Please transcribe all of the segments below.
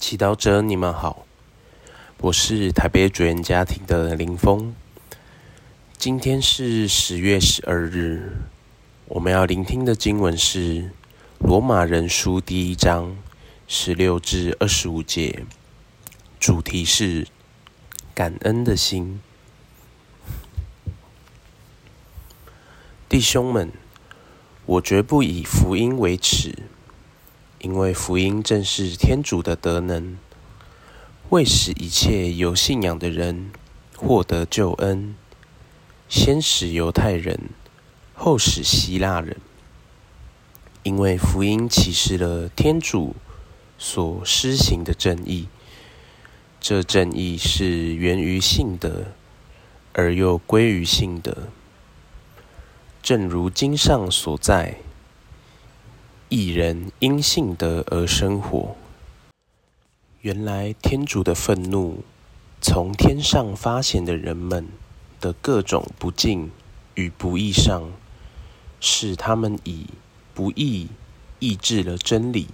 祈祷者，你们好，我是台北主人家庭的林峰。今天是十月十二日，我们要聆听的经文是《罗马人书》第一章十六至二十五节，主题是感恩的心。弟兄们，我绝不以福音为耻。因为福音正是天主的德能，为使一切有信仰的人获得救恩，先使犹太人，后使希腊人。因为福音启示了天主所施行的正义，这正义是源于信德，而又归于信德。正如经上所在。一人因信德而生活。原来天主的愤怒，从天上发现的人们的各种不敬与不义上，是他们以不义抑制了真理。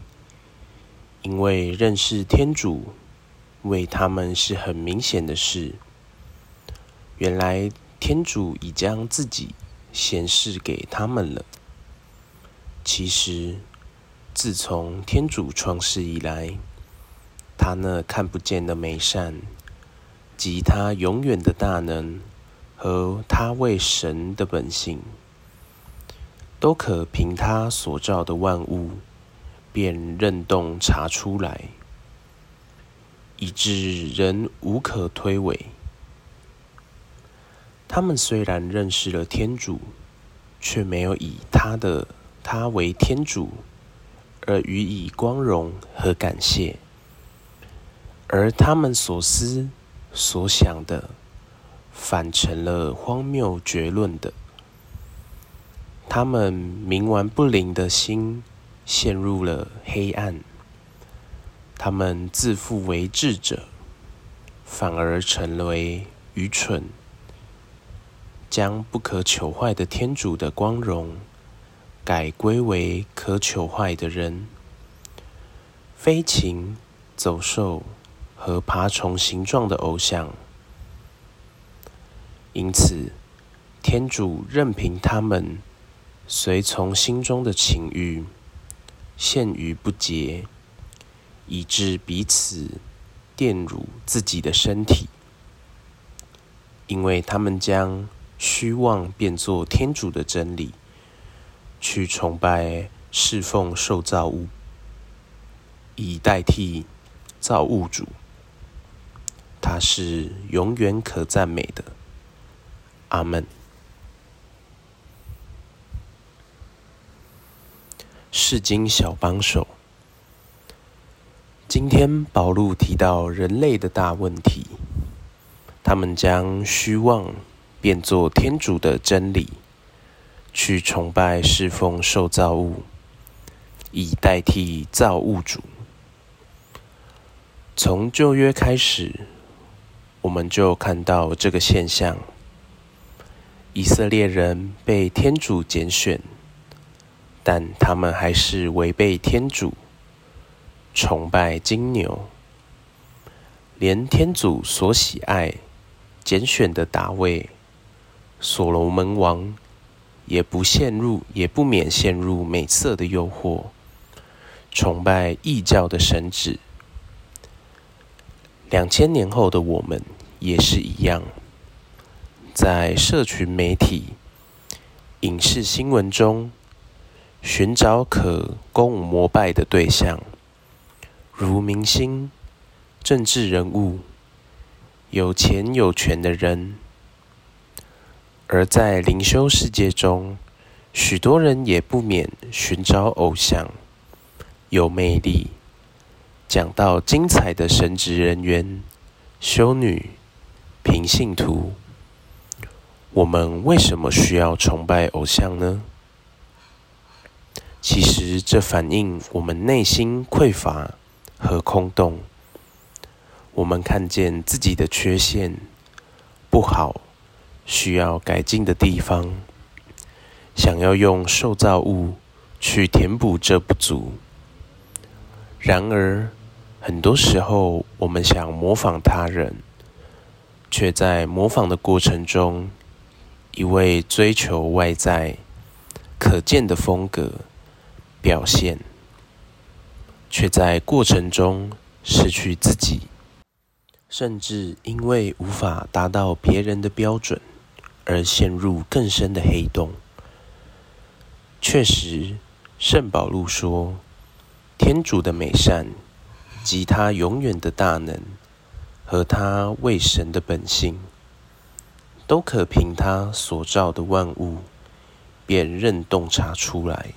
因为认识天主为他们是很明显的事。原来天主已将自己显示给他们了。其实，自从天主创世以来，他那看不见的美善，及他永远的大能和他为神的本性，都可凭他所造的万物，便任动查出来，以致人无可推诿。他们虽然认识了天主，却没有以他的。他为天主，而予以光荣和感谢；而他们所思所想的，反成了荒谬绝论的。他们冥顽不灵的心陷入了黑暗。他们自负为智者，反而成为愚蠢，将不可求坏的天主的光荣。改归为可求坏的人，飞禽、走兽和爬虫形状的偶像。因此，天主任凭他们随从心中的情欲，陷于不洁，以致彼此玷辱自己的身体，因为他们将虚妄变作天主的真理。去崇拜、侍奉受造物，以代替造物主。他是永远可赞美的。阿门。世经小帮手，今天宝路提到人类的大问题，他们将虚妄变作天主的真理。去崇拜侍奉受造物，以代替造物主。从旧约开始，我们就看到这个现象：以色列人被天主拣选，但他们还是违背天主，崇拜金牛，连天主所喜爱、拣选的大卫、所罗门王。也不陷入，也不免陷入美色的诱惑，崇拜异教的神旨。两千年后的我们也是一样，在社群媒体、影视新闻中寻找可供膜拜的对象，如明星、政治人物、有钱有权的人。而在灵修世界中，许多人也不免寻找偶像，有魅力、讲到精彩的神职人员、修女、平信徒。我们为什么需要崇拜偶像呢？其实，这反映我们内心匮乏和空洞。我们看见自己的缺陷、不好。需要改进的地方，想要用受造物去填补这不足。然而，很多时候，我们想模仿他人，却在模仿的过程中，一味追求外在可见的风格表现，却在过程中失去自己，甚至因为无法达到别人的标准，而陷入更深的黑洞。确实，圣保禄说：“天主的美善。”及他永远的大能和他为神的本性，都可凭他所造的万物辨认洞察出来。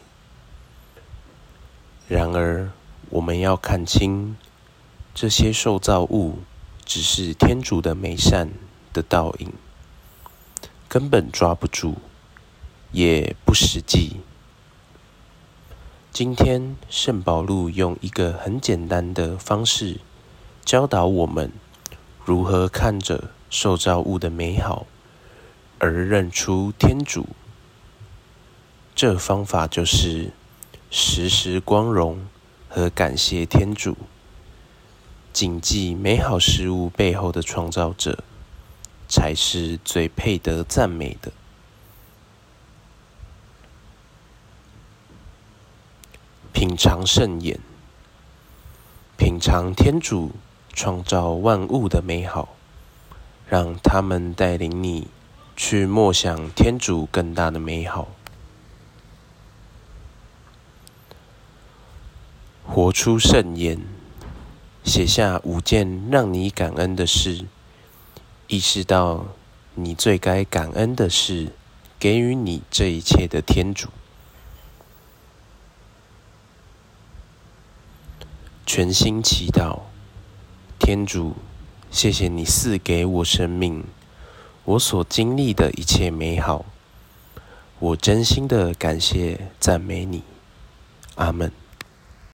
然而，我们要看清，这些受造物只是天主的美善的倒影，根本抓不住，也不实际。今天，圣保禄用一个很简单的方式教导我们如何看着受造物的美好而认出天主。这方法就是时时光荣和感谢天主，谨记美好事物背后的创造者才是最配得赞美的。品尝圣言，品尝天主创造万物的美好，让他们带领你去默想天主更大的美好，活出圣言，写下五件让你感恩的事，意识到你最该感恩的是给予你这一切的天主。全心祈祷，天主，谢谢你赐给我生命，我所经历的一切美好，我真心的感谢赞美你，阿门。